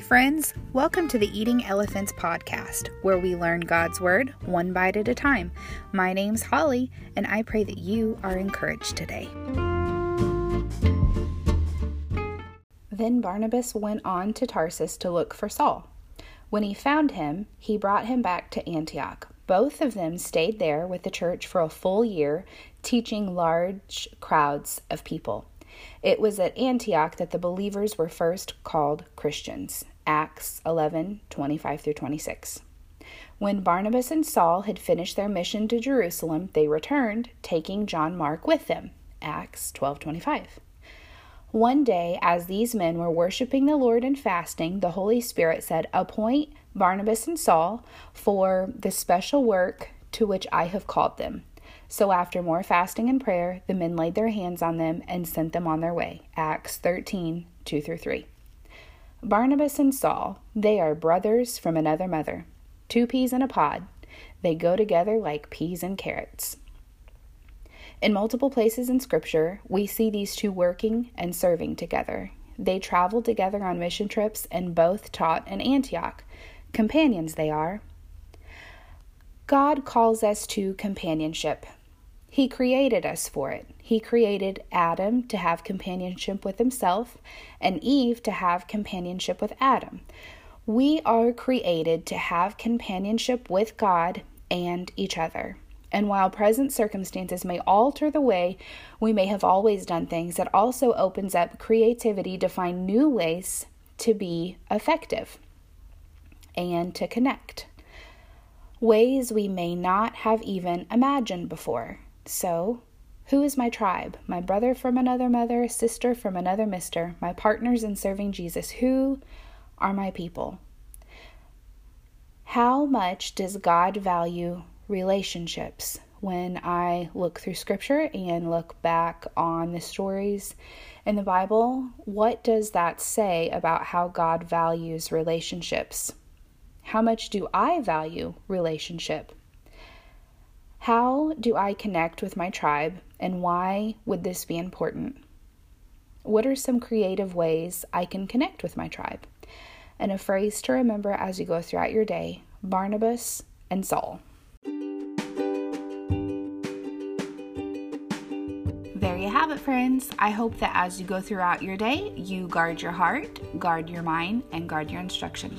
friends. Welcome to the Eating Elephants podcast, where we learn God's Word one bite at a time. My name's Holly, and I pray that you are encouraged today. Then Barnabas went on to Tarsus to look for Saul. When he found him, he brought him back to Antioch. Both of them stayed there with the church for a full year, teaching large crowds of people. It was at Antioch that the believers were first called Christians. Acts 11 25 through 26. When Barnabas and Saul had finished their mission to Jerusalem, they returned, taking John Mark with them. Acts 12 25. One day, as these men were worshiping the Lord and fasting, the Holy Spirit said, Appoint Barnabas and Saul for the special work to which I have called them. So after more fasting and prayer, the men laid their hands on them and sent them on their way. Acts 13 2 through 3. Barnabas and Saul, they are brothers from another mother. Two peas in a pod. They go together like peas and carrots. In multiple places in Scripture, we see these two working and serving together. They traveled together on mission trips and both taught in Antioch. Companions they are. God calls us to companionship. He created us for it. He created Adam to have companionship with himself and Eve to have companionship with Adam. We are created to have companionship with God and each other. And while present circumstances may alter the way we may have always done things, it also opens up creativity to find new ways to be effective and to connect ways we may not have even imagined before. So, who is my tribe? My brother from another mother, sister from another mister, my partners in serving Jesus. Who are my people? How much does God value relationships? When I look through scripture and look back on the stories in the Bible, what does that say about how God values relationships? How much do I value relationship? How do I connect with my tribe, and why would this be important? What are some creative ways I can connect with my tribe? And a phrase to remember as you go throughout your day Barnabas and Saul. There you have it, friends. I hope that as you go throughout your day, you guard your heart, guard your mind, and guard your instruction.